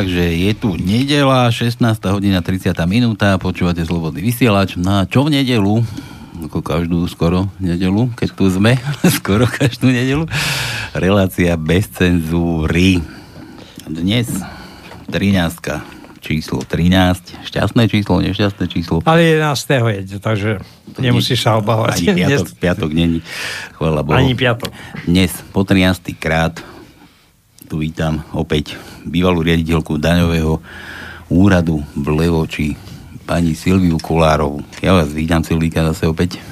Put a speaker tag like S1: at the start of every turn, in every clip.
S1: Takže je tu nedela, 16. hodina 30. minúta, počúvate Slobodný vysielač. Na čo v nedelu? Ako každú skoro nedelu, keď tu sme, skoro každú nedelu. Relácia bez cenzúry. Dnes 13 číslo 13, šťastné číslo, nešťastné číslo.
S2: Ale 11. je, takže to nemusíš sa obávať.
S1: Ani piatok, piatok není, Bohu.
S2: Ani piatok.
S1: Dnes po 13. krát tu vítam opäť bývalú riaditeľku daňového úradu v Levoči, pani Silviu Kolárovú. Ja vás vítam, Silvíka, zase opäť.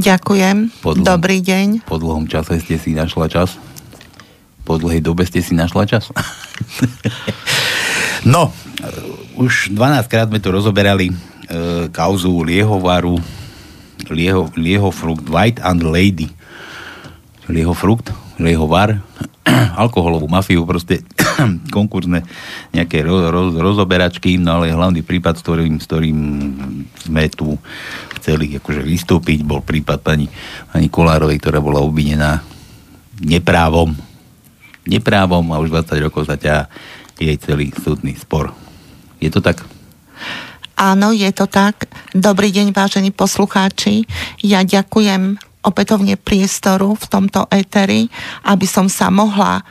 S3: Ďakujem. Po dlhom, Dobrý deň.
S1: Po dlhom čase ste si našla čas. Po dlhej dobe ste si našla čas. no, už 12 krát sme tu rozoberali e, kauzu Liehovaru, Lieho, Liehofrukt White and Lady. Liehofrukt, Liehovar, alkoholovú mafiu, proste konkurzne nejaké ro, ro, rozoberačky, no ale hlavný prípad, s ktorým, s ktorým sme tu chceli akože vystúpiť, bol prípad pani, pani Kolárovej, ktorá bola obvinená neprávom. Neprávom a už 20 rokov zaťa jej celý súdny spor. Je to tak?
S3: Áno, je to tak. Dobrý deň, vážení poslucháči. Ja ďakujem opätovne priestoru v tomto éteri, aby som sa mohla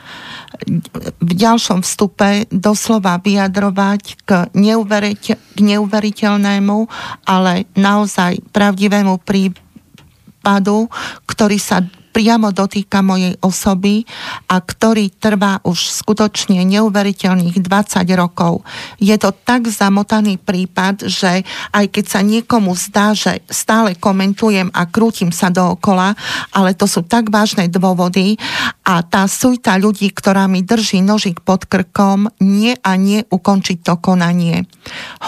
S3: v ďalšom vstupe doslova vyjadrovať k, neuveriteľ, k neuveriteľnému, ale naozaj pravdivému prípadu, ktorý sa priamo dotýka mojej osoby a ktorý trvá už skutočne neuveriteľných 20 rokov. Je to tak zamotaný prípad, že aj keď sa niekomu zdá, že stále komentujem a krútim sa dookola, ale to sú tak vážne dôvody a tá sujta ľudí, ktorá mi drží nožik pod krkom, nie a nie ukončiť to konanie.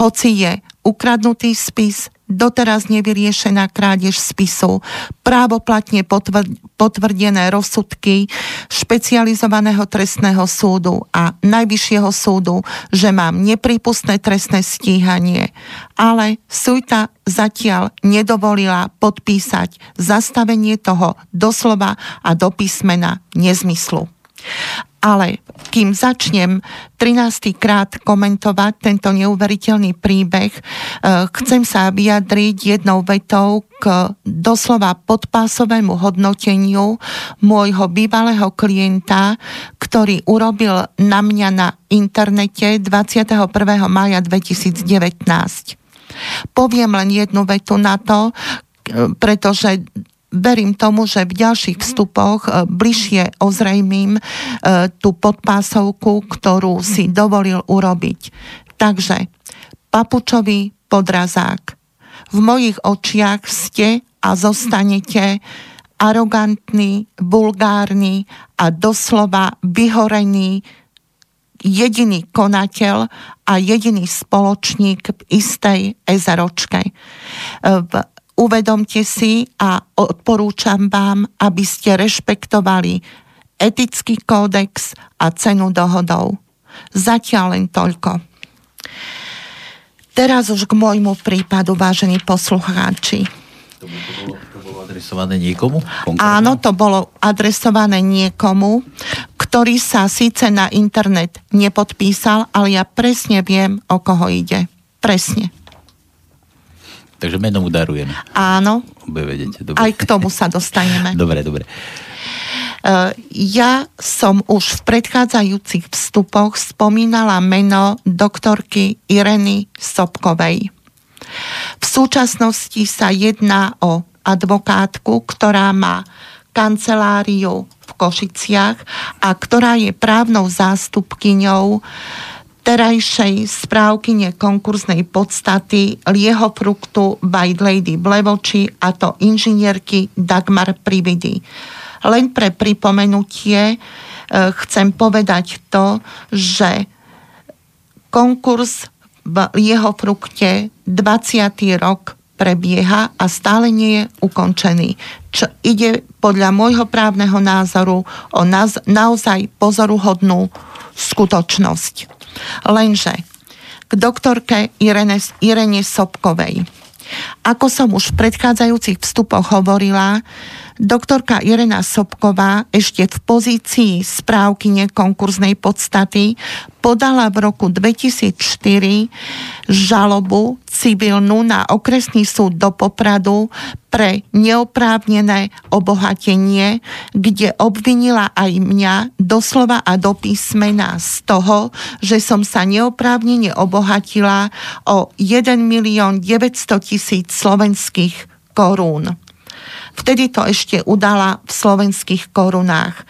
S3: Hoci je ukradnutý spis, doteraz nevyriešená krádež spisu, právoplatne potvrdené rozsudky špecializovaného trestného súdu a najvyššieho súdu, že mám nepripustné trestné stíhanie. Ale sújta zatiaľ nedovolila podpísať zastavenie toho doslova a do písmena nezmyslu. Ale kým začnem 13. krát komentovať tento neuveriteľný príbeh, e, chcem sa vyjadriť jednou vetou k doslova podpásovému hodnoteniu môjho bývalého klienta, ktorý urobil na mňa na internete 21. maja 2019. Poviem len jednu vetu na to, pretože verím tomu, že v ďalších vstupoch e, bližšie ozrejmím e, tú podpásovku, ktorú si dovolil urobiť. Takže papučový podrazák. V mojich očiach ste a zostanete arogantný, vulgárny a doslova vyhorený jediný konateľ a jediný spoločník v istej ezaročke. E, v uvedomte si a odporúčam vám, aby ste rešpektovali etický kódex a cenu dohodov. Zatiaľ len toľko. Teraz už k môjmu prípadu, vážení poslucháči.
S1: To bolo, to bolo adresované niekomu?
S3: Konkrétne? Áno, to bolo adresované niekomu, ktorý sa síce na internet nepodpísal, ale ja presne viem, o koho ide. Presne.
S1: Takže meno mu darujeme.
S3: Áno.
S1: vedete,
S3: dobre. Aj k tomu sa dostaneme.
S1: dobre, dobre.
S3: Uh, ja som už v predchádzajúcich vstupoch spomínala meno doktorky Ireny Sobkovej. V súčasnosti sa jedná o advokátku, ktorá má kanceláriu v Košiciach a ktorá je právnou zástupkyňou terajšej správkyne konkurznej podstaty Liehofruktu White Lady Blevoči a to inžinierky Dagmar Prividy. Len pre pripomenutie e, chcem povedať to, že konkurs v Liehofrukte 20. rok prebieha a stále nie je ukončený. Čo ide podľa môjho právneho názoru o naz- naozaj pozoruhodnú skutočnosť. Lenže k doktorke Irene, Irene Sobkovej. Ako som už v predchádzajúcich vstupoch hovorila, Doktorka Irena Sobková ešte v pozícii správky konkurznej podstaty podala v roku 2004 žalobu civilnú na okresný súd do Popradu pre neoprávnené obohatenie, kde obvinila aj mňa doslova a do písmena z toho, že som sa neoprávnene obohatila o 1 milión 900 tisíc slovenských korún. Vtedy to ešte udala v slovenských korunách.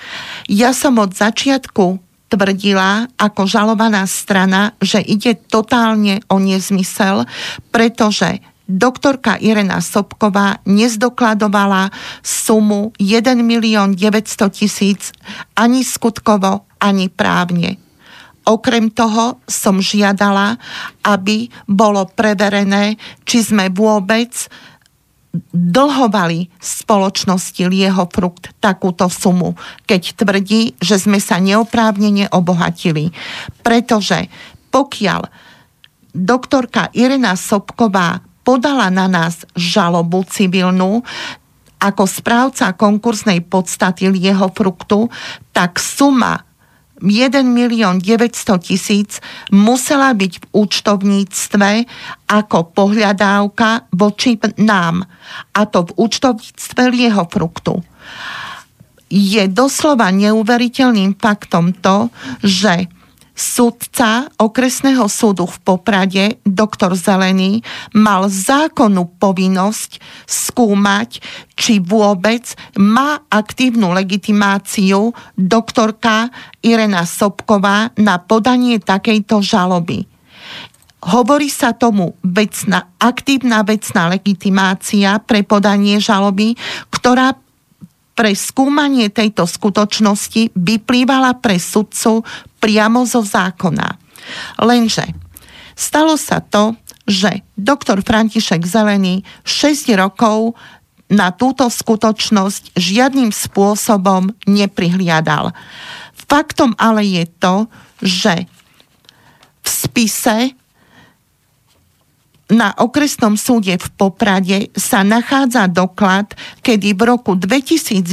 S3: Ja som od začiatku tvrdila ako žalovaná strana, že ide totálne o nezmysel, pretože doktorka Irena Sobková nezdokladovala sumu 1 milión 900 tisíc ani skutkovo, ani právne. Okrem toho som žiadala, aby bolo preverené, či sme vôbec dlhovali spoločnosti Lieho Frukt takúto sumu, keď tvrdí, že sme sa neoprávnene obohatili. Pretože pokiaľ doktorka Irena Sobková podala na nás žalobu civilnú, ako správca konkursnej podstaty Lieho Fruktu, tak suma 1 milión 900 tisíc musela byť v účtovníctve ako pohľadávka voči nám. A to v účtovníctve lieho fruktu. Je doslova neuveriteľným faktom to, že Sudca okresného súdu v Poprade, doktor Zelený, mal zákonnú povinnosť skúmať, či vôbec má aktívnu legitimáciu doktorka Irena Sobková na podanie takejto žaloby. Hovorí sa tomu vecná, aktívna vecná legitimácia pre podanie žaloby, ktorá pre skúmanie tejto skutočnosti vyplývala pre sudcu priamo zo zákona. Lenže stalo sa to, že doktor František Zelený 6 rokov na túto skutočnosť žiadnym spôsobom neprihliadal. Faktom ale je to, že v spise na okresnom súde v Poprade sa nachádza doklad, kedy v roku 2010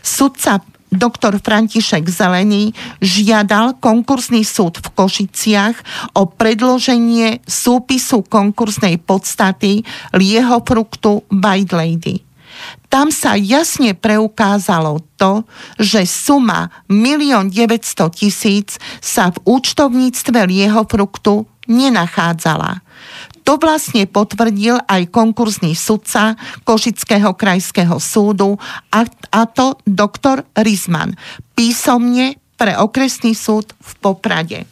S3: sudca doktor František Zelený žiadal konkursný súd v Košiciach o predloženie súpisu konkursnej podstaty lieho fruktu White Lady. Tam sa jasne preukázalo to, že suma 1 900 tisíc sa v účtovníctve lieho fruktu nenachádzala. To vlastne potvrdil aj konkurzný sudca Košického krajského súdu a, a to doktor Rizman písomne pre okresný súd v Poprade.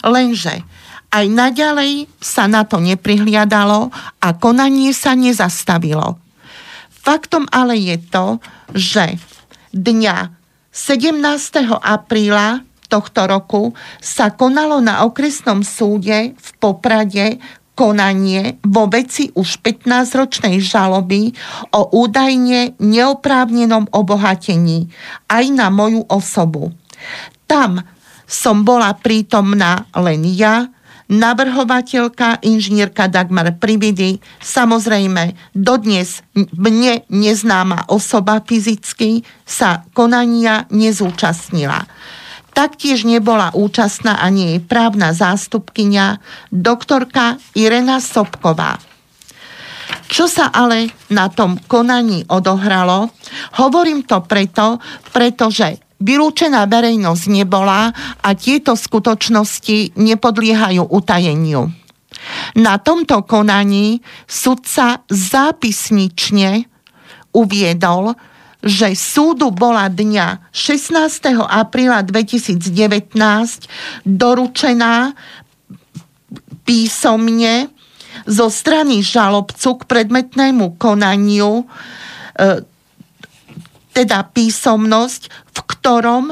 S3: Lenže aj naďalej sa na to neprihliadalo a konanie sa nezastavilo. Faktom ale je to, že dňa 17. apríla tohto roku sa konalo na okresnom súde v Poprade konanie vo veci už 15-ročnej žaloby o údajne neoprávnenom obohatení aj na moju osobu. Tam som bola prítomná len ja, navrhovateľka, inžinierka Dagmar Prividy, samozrejme dodnes mne neznáma osoba fyzicky sa konania nezúčastnila. Taktiež nebola účastná ani jej právna zástupkynia, doktorka Irena Sobková. Čo sa ale na tom konaní odohralo? Hovorím to preto, pretože vylúčená verejnosť nebola a tieto skutočnosti nepodliehajú utajeniu. Na tomto konaní sudca zápisnične uviedol, že súdu bola dňa 16. apríla 2019 doručená písomne zo strany žalobcu k predmetnému konaniu, e, teda písomnosť, v ktorom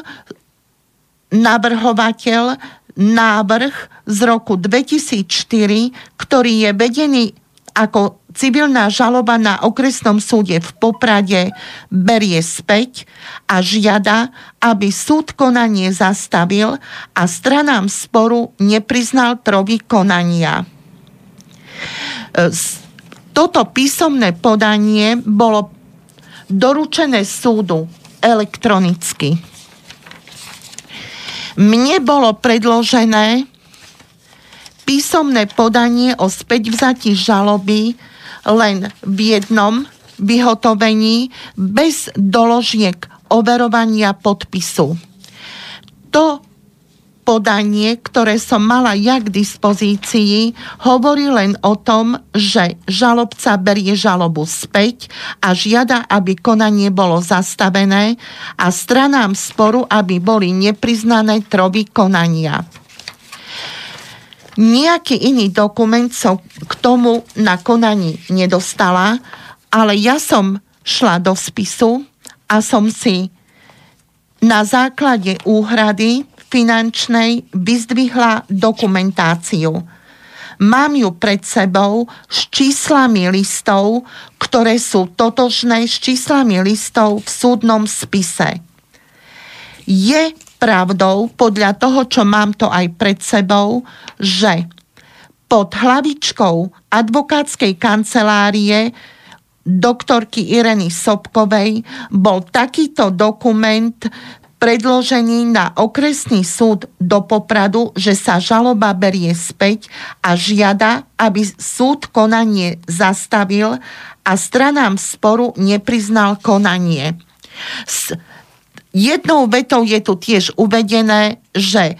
S3: navrhovateľ návrh z roku 2004, ktorý je vedený ako civilná žaloba na okresnom súde v Poprade berie späť a žiada, aby súd konanie zastavil a stranám sporu nepriznal trovy konania. Toto písomné podanie bolo doručené súdu elektronicky. Mne bolo predložené písomné podanie o späťvzatí žaloby len v jednom vyhotovení bez doložiek overovania podpisu. To podanie, ktoré som mala ja k dispozícii, hovorí len o tom, že žalobca berie žalobu späť a žiada, aby konanie bolo zastavené a stranám sporu, aby boli nepriznané trovy konania. Nejaký iný dokument som k tomu na konaní nedostala, ale ja som šla do spisu a som si na základe úhrady finančnej vyzdvihla dokumentáciu. Mám ju pred sebou s číslami listov, ktoré sú totožné s číslami listov v súdnom spise. Je pravdou, podľa toho, čo mám to aj pred sebou, že pod hlavičkou advokátskej kancelárie doktorky Ireny Sobkovej bol takýto dokument predložený na okresný súd do Popradu, že sa žaloba berie späť a žiada, aby súd konanie zastavil a stranám sporu nepriznal konanie. S jednou vetou je tu tiež uvedené, že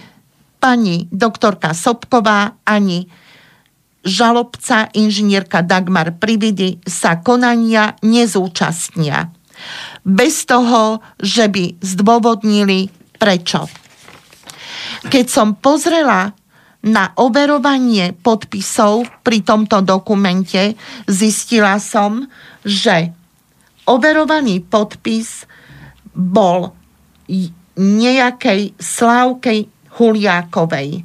S3: pani doktorka Sobková ani žalobca inžinierka Dagmar Prividy sa konania nezúčastnia bez toho, že by zdôvodnili prečo. Keď som pozrela na overovanie podpisov pri tomto dokumente, zistila som, že overovaný podpis bol nejakej Slávkej Huliákovej.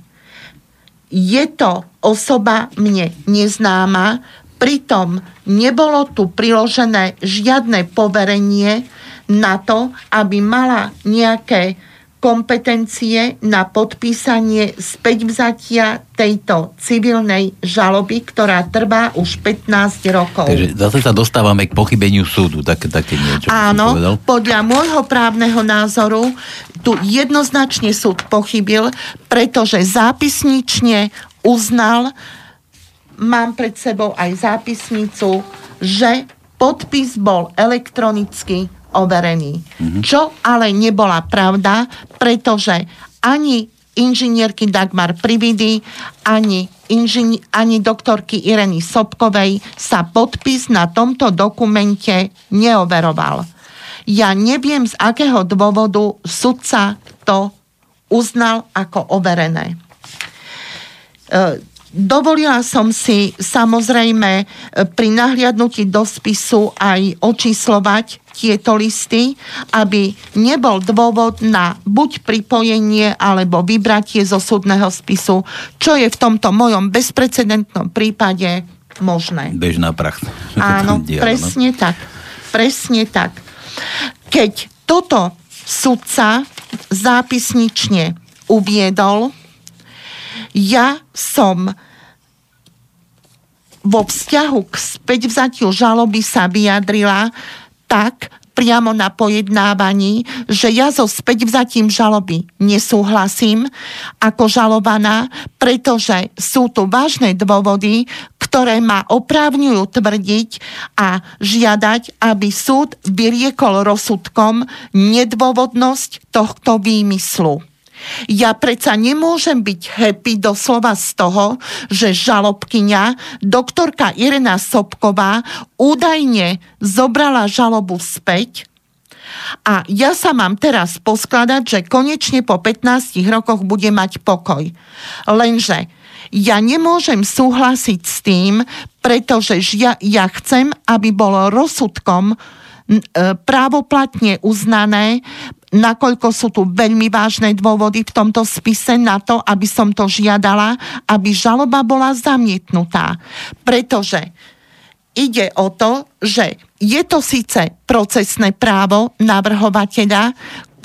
S3: Je to osoba mne neznáma, Pritom nebolo tu priložené žiadne poverenie na to, aby mala nejaké kompetencie na podpísanie späťvzatia tejto civilnej žaloby, ktorá trvá už 15 rokov.
S1: Takže zase sa dostávame k pochybeniu súdu, tak, také niečo.
S3: Áno, podľa môjho právneho názoru tu jednoznačne súd pochybil, pretože zápisnične uznal, mám pred sebou aj zápisnicu, že podpis bol elektronicky overený. Mm-hmm. Čo ale nebola pravda, pretože ani inžinierky Dagmar Prividy, ani, inžini- ani doktorky Ireny Sobkovej sa podpis na tomto dokumente neoveroval. Ja neviem, z akého dôvodu sudca to uznal ako overené. E, Dovolila som si samozrejme pri nahliadnutí do spisu aj očíslovať tieto listy, aby nebol dôvod na buď pripojenie alebo vybratie zo súdneho spisu, čo je v tomto mojom bezprecedentnom prípade možné.
S1: Bežná prax.
S3: Áno, dialo, presne no? tak. Presne tak. Keď toto sudca zápisnične uviedol, ja som vo vzťahu k späťvzatiu žaloby sa vyjadrila tak, priamo na pojednávaní, že ja so späťvzatím žaloby nesúhlasím ako žalovaná, pretože sú tu vážne dôvody, ktoré ma oprávňujú tvrdiť a žiadať, aby súd vyriekol rozsudkom nedôvodnosť tohto výmyslu. Ja predsa nemôžem byť happy doslova z toho, že žalobkyňa, doktorka Irena Sobková, údajne zobrala žalobu späť a ja sa mám teraz poskladať, že konečne po 15 rokoch bude mať pokoj. Lenže ja nemôžem súhlasiť s tým, pretože ja, ja chcem, aby bolo rozsudkom právoplatne uznané, nakoľko sú tu veľmi vážne dôvody v tomto spise na to, aby som to žiadala, aby žaloba bola zamietnutá. Pretože ide o to, že je to síce procesné právo navrhovateľa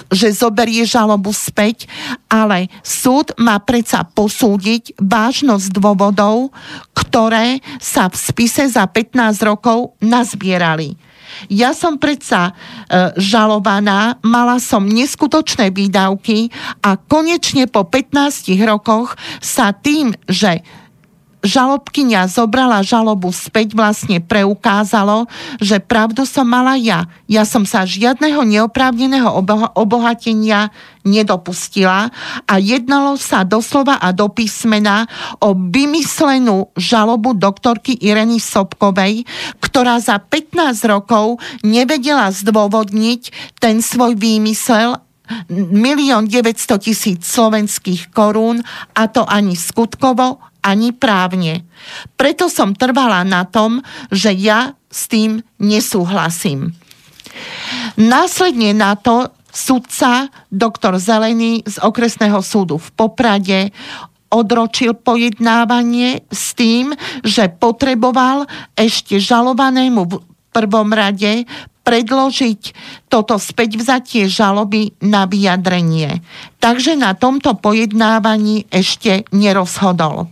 S3: že zoberie žalobu späť, ale súd má predsa posúdiť vážnosť dôvodov, ktoré sa v spise za 15 rokov nazbierali. Ja som predsa e, žalovaná, mala som neskutočné výdavky a konečne po 15 rokoch sa tým, že žalobkynia zobrala žalobu späť, vlastne preukázalo, že pravdu som mala ja. Ja som sa žiadneho neoprávneného obohatenia nedopustila a jednalo sa doslova a do písmena o vymyslenú žalobu doktorky Ireny Sobkovej, ktorá za 15 rokov nevedela zdôvodniť ten svoj výmysel milión 900 tisíc slovenských korún a to ani skutkovo, ani právne. Preto som trvala na tom, že ja s tým nesúhlasím. Následne na to sudca doktor Zelený z okresného súdu v Poprade odročil pojednávanie s tým, že potreboval ešte žalovanému v prvom rade predložiť toto späť vzatie žaloby na vyjadrenie. Takže na tomto pojednávaní ešte nerozhodol.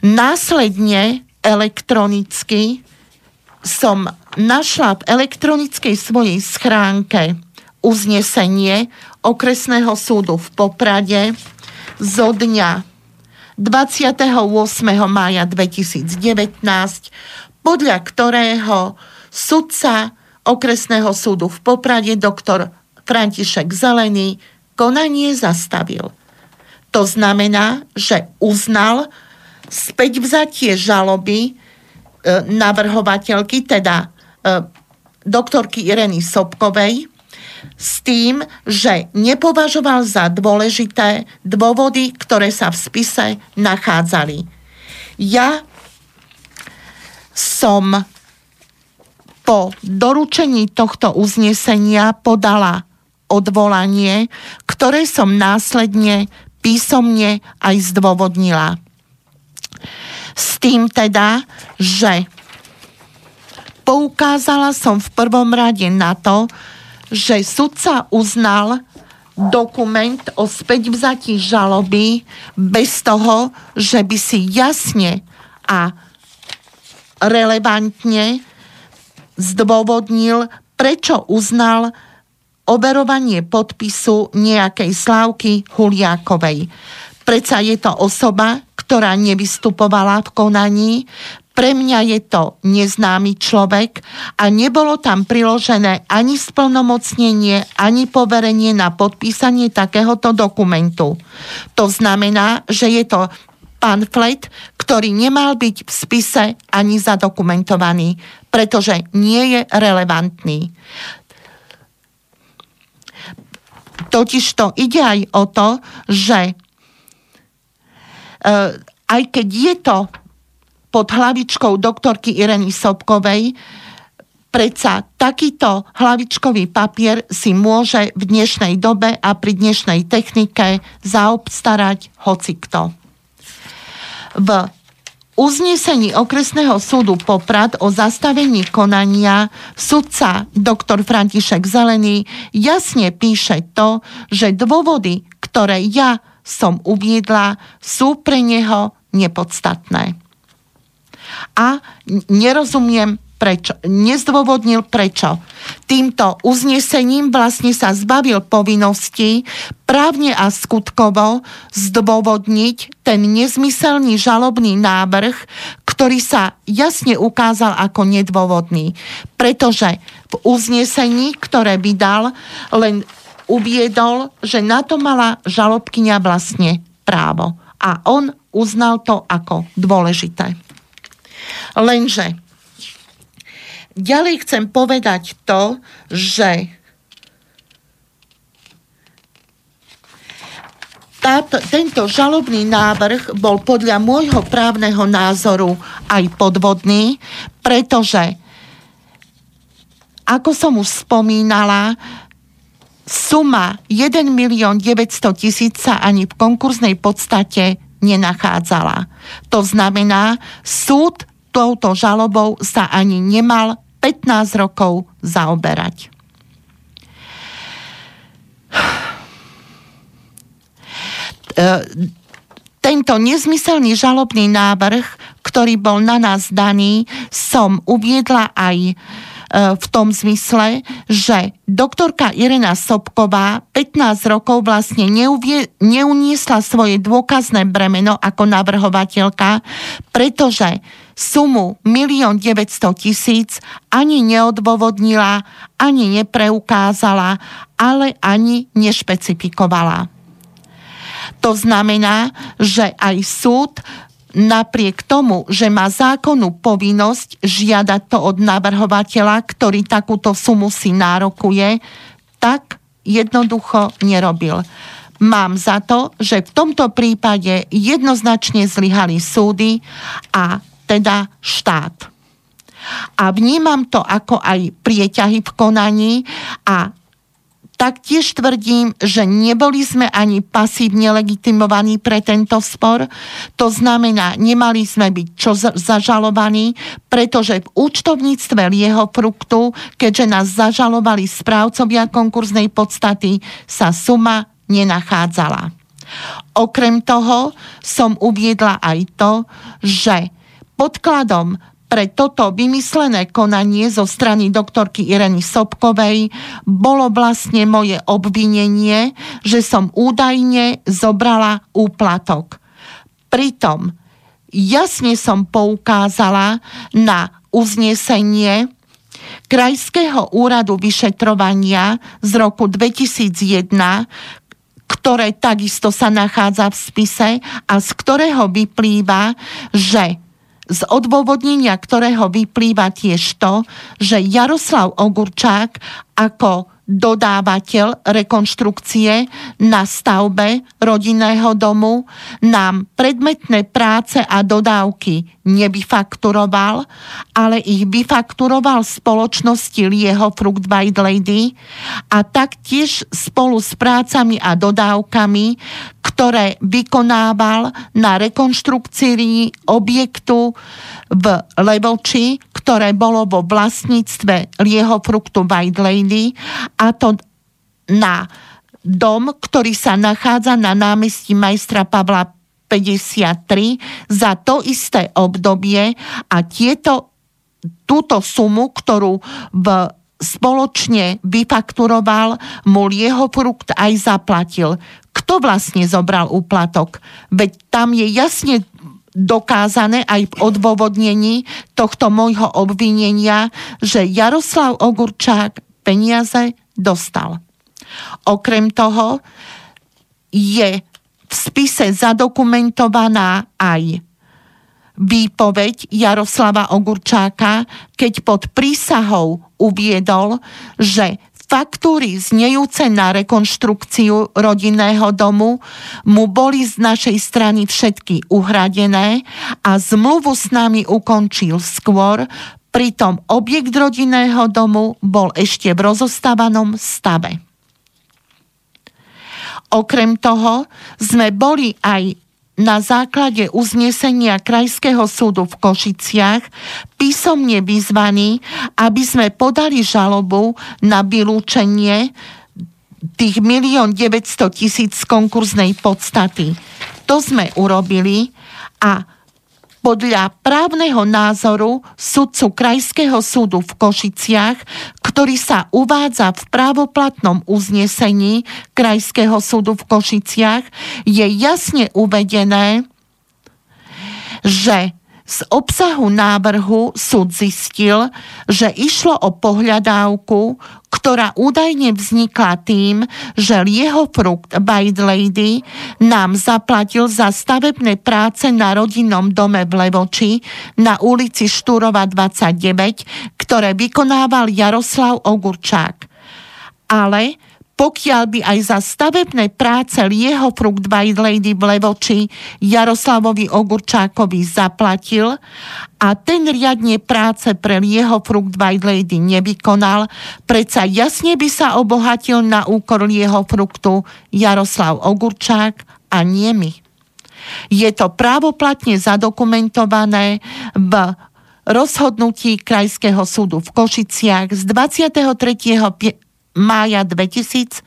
S3: Následne elektronicky som našla v elektronickej svojej schránke uznesenie okresného súdu v Poprade zo dňa 28. mája 2019, podľa ktorého sudca okresného súdu v Poprade doktor František Zelený konanie zastavil. To znamená, že uznal späť vzatie žaloby e, navrhovateľky, teda e, doktorky Ireny Sobkovej, s tým, že nepovažoval za dôležité dôvody, ktoré sa v spise nachádzali. Ja som po doručení tohto uznesenia podala odvolanie, ktoré som následne písomne aj zdôvodnila. S tým teda, že poukázala som v prvom rade na to, že sudca uznal dokument o späťvzatí žaloby bez toho, že by si jasne a relevantne zdôvodnil, prečo uznal overovanie podpisu nejakej Slávky Huliákovej. Preca je to osoba, ktorá nevystupovala v konaní, pre mňa je to neznámy človek a nebolo tam priložené ani splnomocnenie, ani poverenie na podpísanie takéhoto dokumentu. To znamená, že je to pamflet, ktorý nemal byť v spise ani zadokumentovaný, pretože nie je relevantný. Totiž to ide aj o to, že e, aj keď je to pod hlavičkou doktorky Ireny Sobkovej, predsa takýto hlavičkový papier si môže v dnešnej dobe a pri dnešnej technike zaobstarať hocikto. V uznesení okresného súdu Poprad o zastavení konania sudca dr. František Zelený jasne píše to, že dôvody, ktoré ja som uviedla, sú pre neho nepodstatné. A nerozumiem prečo. Nezdôvodnil prečo. Týmto uznesením vlastne sa zbavil povinnosti právne a skutkovo zdôvodniť ten nezmyselný žalobný návrh, ktorý sa jasne ukázal ako nedôvodný. Pretože v uznesení, ktoré vydal, len uviedol, že na to mala žalobkynia vlastne právo. A on uznal to ako dôležité. Lenže Ďalej chcem povedať to, že táto, tento žalobný návrh bol podľa môjho právneho názoru aj podvodný, pretože, ako som už spomínala, suma 1 milión 900 tisíc sa ani v konkurznej podstate nenachádzala. To znamená, súd touto žalobou sa ani nemal 15 rokov zaoberať. Tento nezmyselný žalobný návrh, ktorý bol na nás daný, som uviedla aj v tom zmysle, že doktorka Irena Sobková 15 rokov vlastne neuvie, neuniesla svoje dôkazné bremeno ako navrhovateľka, pretože sumu 1 900 tisíc ani neodôvodnila, ani nepreukázala, ale ani nešpecifikovala. To znamená, že aj súd napriek tomu, že má zákonnú povinnosť žiadať to od navrhovateľa, ktorý takúto sumu si nárokuje, tak jednoducho nerobil. Mám za to, že v tomto prípade jednoznačne zlyhali súdy a teda štát. A vnímam to ako aj prieťahy v konaní a Taktiež tvrdím, že neboli sme ani pasívne legitimovaní pre tento spor. To znamená, nemali sme byť čo zažalovaní, pretože v účtovníctve Lieho Fruktu, keďže nás zažalovali správcovia konkurznej podstaty, sa suma nenachádzala. Okrem toho som uviedla aj to, že podkladom pre toto vymyslené konanie zo strany doktorky Ireny Sobkovej bolo vlastne moje obvinenie, že som údajne zobrala úplatok. Pritom jasne som poukázala na uznesenie Krajského úradu vyšetrovania z roku 2001, ktoré takisto sa nachádza v spise a z ktorého vyplýva, že z odôvodnenia ktorého vyplýva tiež to, že Jaroslav Ogurčák ako dodávateľ rekonštrukcie na stavbe rodinného domu nám predmetné práce a dodávky nevyfakturoval, ale ich vyfakturoval spoločnosti Lieho Fruit White Lady a taktiež spolu s prácami a dodávkami, ktoré vykonával na rekonštrukcii objektu v Levoči, ktoré bolo vo vlastníctve Lieho Fruktu White Lady a to na dom, ktorý sa nachádza na námestí majstra Pavla 53 za to isté obdobie a tieto, túto sumu, ktorú v spoločne vyfakturoval, mu jeho frukt aj zaplatil. Kto vlastne zobral úplatok? Veď tam je jasne dokázané aj v odôvodnení tohto môjho obvinenia, že Jaroslav Ogurčák peniaze dostal. Okrem toho je v spise zadokumentovaná aj výpoveď Jaroslava Ogurčáka, keď pod prísahou uviedol, že Faktúry znejúce na rekonštrukciu rodinného domu mu boli z našej strany všetky uhradené a zmluvu s nami ukončil skôr, pritom objekt rodinného domu bol ešte v rozostávanom stave. Okrem toho sme boli aj na základe uznesenia Krajského súdu v Košiciach písomne vyzvaní, aby sme podali žalobu na vylúčenie tých 1 900 tisíc konkurznej podstaty. To sme urobili a podľa právneho názoru sudcu Krajského súdu v Košiciach, ktorý sa uvádza v právoplatnom uznesení Krajského súdu v Košiciach, je jasne uvedené, že z obsahu návrhu súd zistil, že išlo o pohľadávku, ktorá údajne vznikla tým, že jeho frukt White Lady nám zaplatil za stavebné práce na rodinnom dome v Levoči na ulici Štúrova 29, ktoré vykonával Jaroslav Ogurčák. Ale pokiaľ by aj za stavebné práce Lieho Fruit White Lady v Levoči Jaroslavovi Ogurčákovi zaplatil a ten riadne práce pre Lieho Fruit White Lady nevykonal, predsa jasne by sa obohatil na úkor Lieho Fruktu Jaroslav Ogurčák a nie my. Je to právoplatne zadokumentované v rozhodnutí Krajského súdu v Košiciach z 23 mája 2011.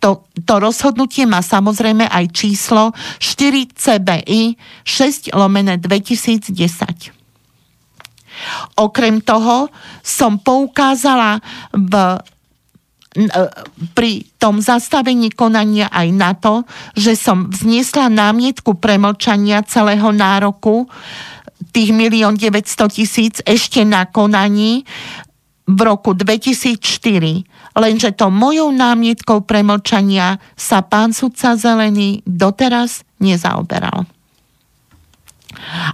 S3: To, to rozhodnutie má samozrejme aj číslo 4 CBI 6 lomené 2010. Okrem toho som poukázala v pri tom zastavení konania aj na to, že som vzniesla námietku premlčania celého nároku tých 1 900 tisíc ešte na konaní v roku 2004. Lenže to mojou námietkou premlčania sa pán sudca Zelený doteraz nezaoberal.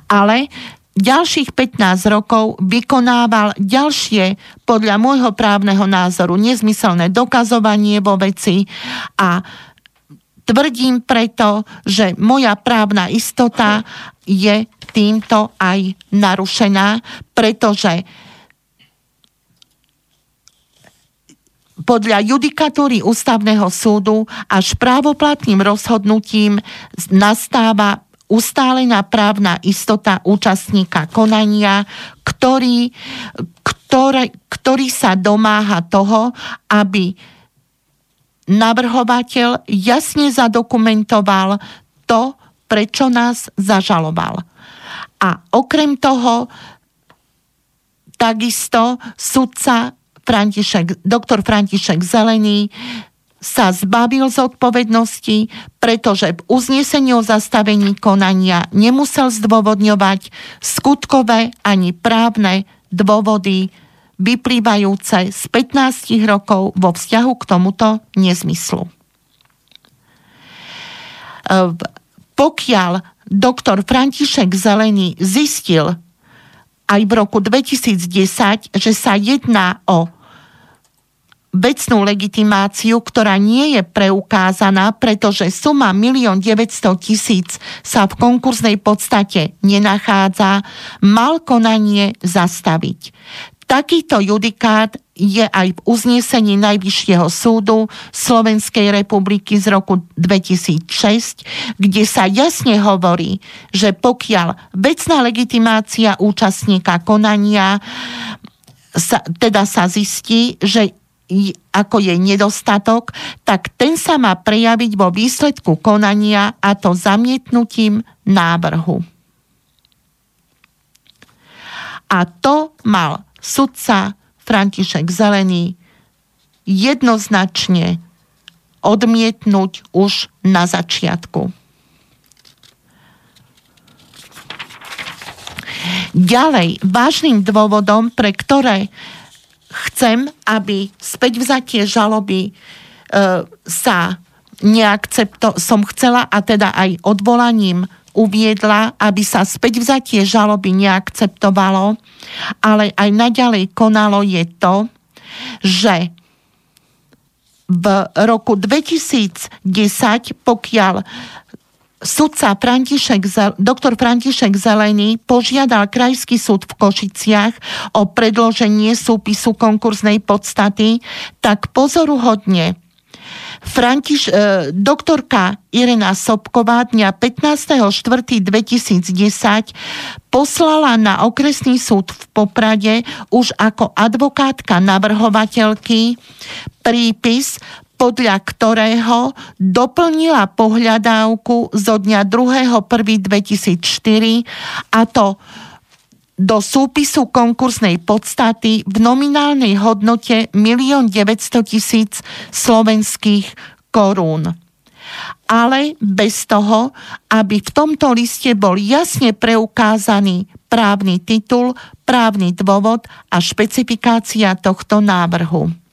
S3: Ale ďalších 15 rokov vykonával ďalšie, podľa môjho právneho názoru, nezmyselné dokazovanie vo veci a tvrdím preto, že moja právna istota je týmto aj narušená, pretože podľa judikatúry ústavného súdu až právoplatným rozhodnutím nastáva ustálená právna istota účastníka konania, ktorý, ktoré, ktorý sa domáha toho, aby navrhovateľ jasne zadokumentoval to, prečo nás zažaloval. A okrem toho, takisto sudca František, doktor František Zelený sa zbavil z odpovednosti, pretože v uznesení o zastavení konania nemusel zdôvodňovať skutkové ani právne dôvody vyplývajúce z 15 rokov vo vzťahu k tomuto nezmyslu. Pokiaľ doktor František Zelený zistil aj v roku 2010, že sa jedná o vecnú legitimáciu, ktorá nie je preukázaná, pretože suma 1 900 tisíc sa v konkurznej podstate nenachádza, mal konanie zastaviť. Takýto judikát je aj v uznesení Najvyššieho súdu Slovenskej republiky z roku 2006, kde sa jasne hovorí, že pokiaľ vecná legitimácia účastníka konania sa, teda sa zistí, že ako je nedostatok, tak ten sa má prejaviť vo výsledku konania a to zamietnutím návrhu. A to mal sudca František Zelený jednoznačne odmietnúť už na začiatku. Ďalej, vážnym dôvodom, pre ktoré chcem, aby späť vzatie žaloby e, sa neakcepto, som chcela a teda aj odvolaním uviedla, aby sa späť vzatie žaloby neakceptovalo, ale aj naďalej konalo je to, že v roku 2010, pokiaľ sudca František, doktor František Zelený požiadal Krajský súd v Košiciach o predloženie súpisu konkurznej podstaty, tak pozoruhodne Františ, e, doktorka Irena Sobková dňa 15.4.2010 poslala na okresný súd v Poprade už ako advokátka navrhovateľky prípis podľa ktorého doplnila pohľadávku zo dňa 2.1.2004 a to do súpisu konkursnej podstaty v nominálnej hodnote 1 900 tisíc slovenských korún. Ale bez toho, aby v tomto liste bol jasne preukázaný právny titul, právny dôvod a špecifikácia tohto návrhu.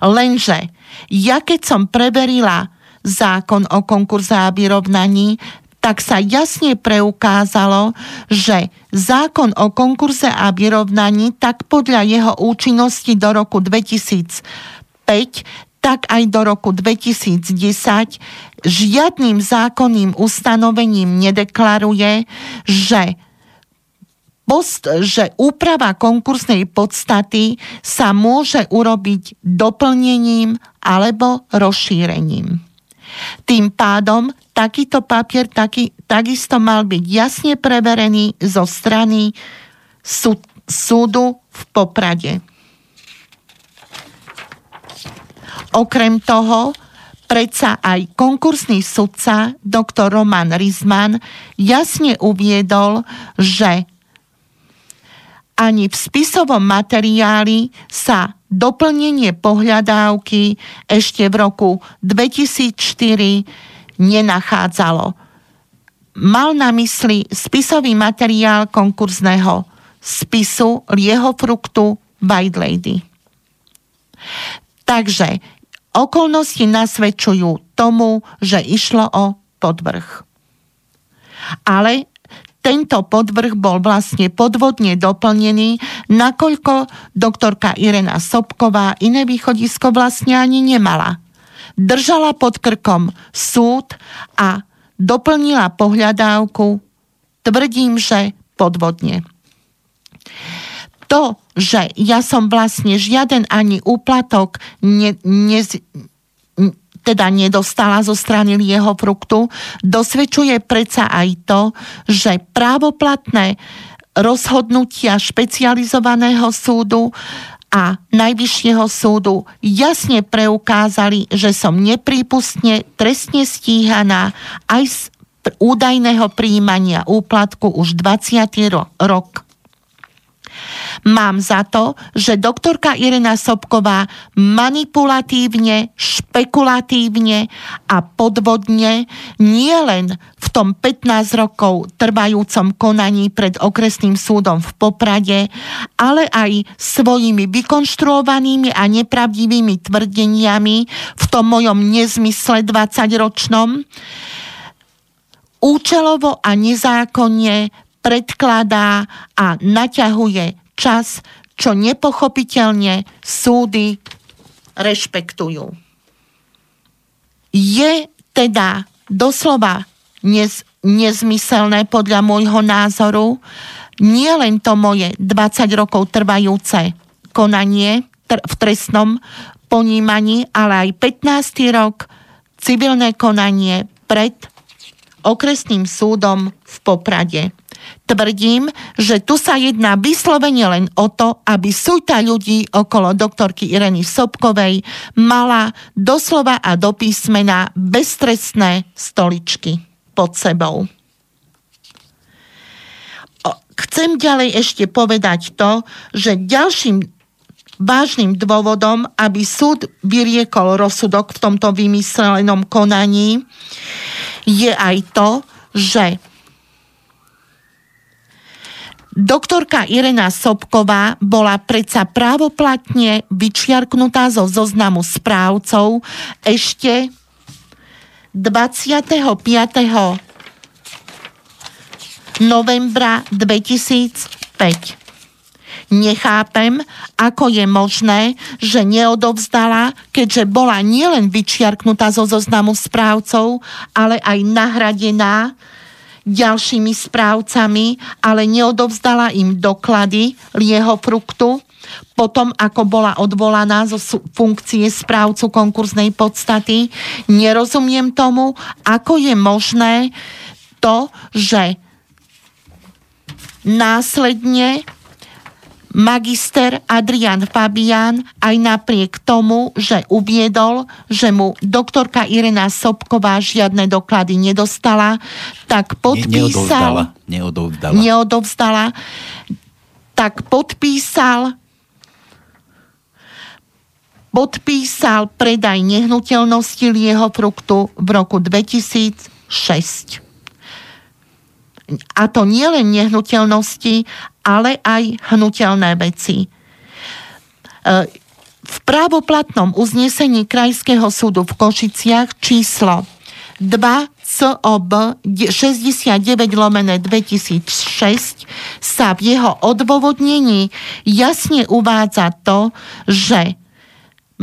S3: Lenže ja keď som preverila zákon o konkurze a vyrovnaní, tak sa jasne preukázalo, že zákon o konkurze a vyrovnaní tak podľa jeho účinnosti do roku 2005, tak aj do roku 2010 žiadnym zákonným ustanovením nedeklaruje, že post, že úprava konkursnej podstaty sa môže urobiť doplnením alebo rozšírením. Tým pádom takýto papier taký, takisto mal byť jasne preverený zo strany súd, súdu v Poprade. Okrem toho, predsa aj konkursný sudca, doktor Roman Rizman, jasne uviedol, že ani v spisovom materiáli sa doplnenie pohľadávky ešte v roku 2004 nenachádzalo. Mal na mysli spisový materiál konkurzného spisu Lieho fruktu White Lady. Takže okolnosti nasvedčujú tomu, že išlo o podvrh. Ale tento podvrh bol vlastne podvodne doplnený, nakoľko doktorka Irena Sobková iné východisko vlastne ani nemala. Držala pod krkom súd a doplnila pohľadávku, tvrdím, že podvodne. To, že ja som vlastne žiaden ani úplatok ne, ne, teda nedostala zo strany jeho fruktu, dosvedčuje predsa aj to, že právoplatné rozhodnutia špecializovaného súdu a Najvyššieho súdu jasne preukázali, že som neprípustne trestne stíhaná aj z údajného príjmania úplatku už 20. rok. Mám za to, že doktorka Irena Sobková manipulatívne, špekulatívne a podvodne nielen v tom 15 rokov trvajúcom konaní pred okresným súdom v Poprade, ale aj svojimi vykonštruovanými a nepravdivými tvrdeniami v tom mojom nezmysle 20-ročnom, účelovo a nezákonne predkladá a naťahuje čas, čo nepochopiteľne súdy rešpektujú. Je teda doslova nez, nezmyselné podľa môjho názoru nie len to moje 20 rokov trvajúce konanie tr- v trestnom ponímaní, ale aj 15. rok civilné konanie pred okresným súdom v Poprade. Tvrdím, že tu sa jedná vyslovene len o to, aby súta ľudí okolo doktorky Ireny Sobkovej mala doslova a do písmena beztrestné stoličky pod sebou. Chcem ďalej ešte povedať to, že ďalším vážnym dôvodom, aby súd vyriekol rozsudok v tomto vymyslenom konaní, je aj to, že Doktorka Irena Sobková bola predsa právoplatne vyčiarknutá zo zoznamu správcov ešte 25. novembra 2005. Nechápem, ako je možné, že neodovzdala, keďže bola nielen vyčiarknutá zo zoznamu správcov, ale aj nahradená ďalšími správcami, ale neodovzdala im doklady lieho fruktu, potom ako bola odvolaná zo funkcie správcu konkurznej podstaty. Nerozumiem tomu, ako je možné to, že následne magister Adrian Fabian aj napriek tomu, že uviedol, že mu doktorka Irena Sobková žiadne doklady nedostala, tak podpísal...
S1: Neodovzdala. Neodovzdala.
S3: Neodovzdala. Tak podpísal podpísal predaj nehnuteľnosti lieho fruktu v roku 2006 a to nie len nehnuteľnosti, ale aj hnutelné veci. E, v právoplatnom uznesení Krajského súdu v Košiciach číslo 2 COB 69 lomené 2006 sa v jeho odôvodnení jasne uvádza to, že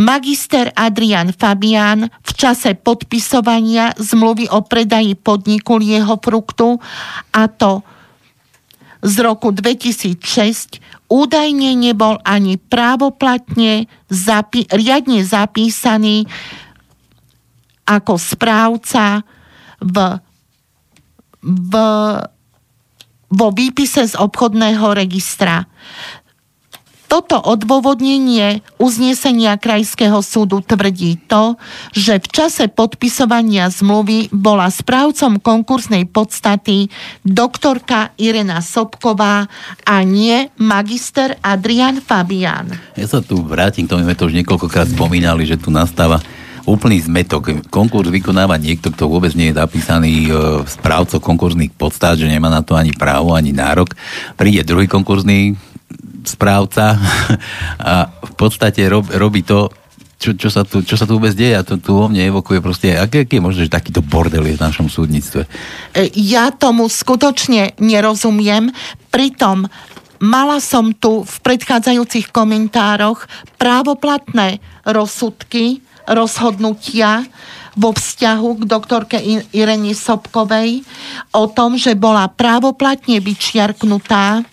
S3: Magister Adrian Fabian v čase podpisovania zmluvy o predaji podniku jeho fruktu a to z roku 2006 údajne nebol ani právoplatne zapi- riadne zapísaný ako správca v, v, vo výpise z obchodného registra Toto odôvodnenie uznesenia Krajského súdu tvrdí to, že v čase podpisovania zmluvy bola správcom konkursnej podstaty doktorka Irena Sobková a nie magister Adrian Fabian.
S1: Ja sa tu vrátim k tomu, sme to už niekoľkokrát spomínali, že tu nastáva úplný zmetok. Konkurs vykonáva niekto, kto vôbec nie je zapísaný e, správcov konkurzných podstat, že nemá na to ani právo, ani nárok. Príde druhý konkurzný správca a v podstate rob, robí to, čo, čo, sa tu, čo sa tu vôbec deje a to tu vo mne evokuje proste, aké je možné, že takýto bordel je v našom súdnictve?
S3: E, ja tomu skutočne nerozumiem, pritom mala som tu v predchádzajúcich komentároch právoplatné rozsudky, rozhodnutia vo vzťahu k doktorke Irene Sobkovej o tom, že bola právoplatne vyčiarknutá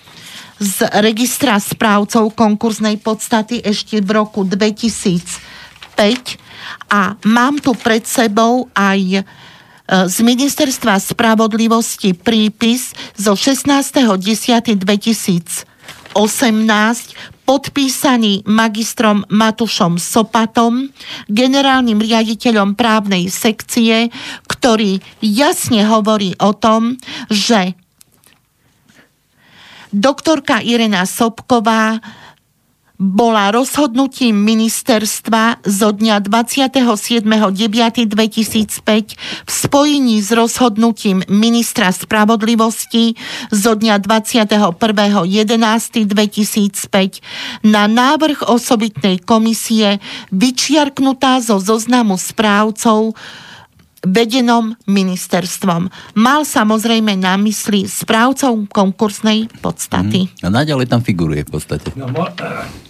S3: z registra správcov konkurznej podstaty ešte v roku 2005 a mám tu pred sebou aj e, z Ministerstva spravodlivosti prípis zo 16.10.2018 podpísaný magistrom Matušom Sopatom, generálnym riaditeľom právnej sekcie, ktorý jasne hovorí o tom, že doktorka Irena Sobková bola rozhodnutím ministerstva zo dňa 27.9.2005 v spojení s rozhodnutím ministra spravodlivosti zo dňa 21.11.2005 na návrh osobitnej komisie vyčiarknutá zo zoznamu správcov vedenom ministerstvom. Mal samozrejme na mysli správcov konkursnej podstaty.
S1: Mm. A naďalej tam figuruje v podstate. No, mo-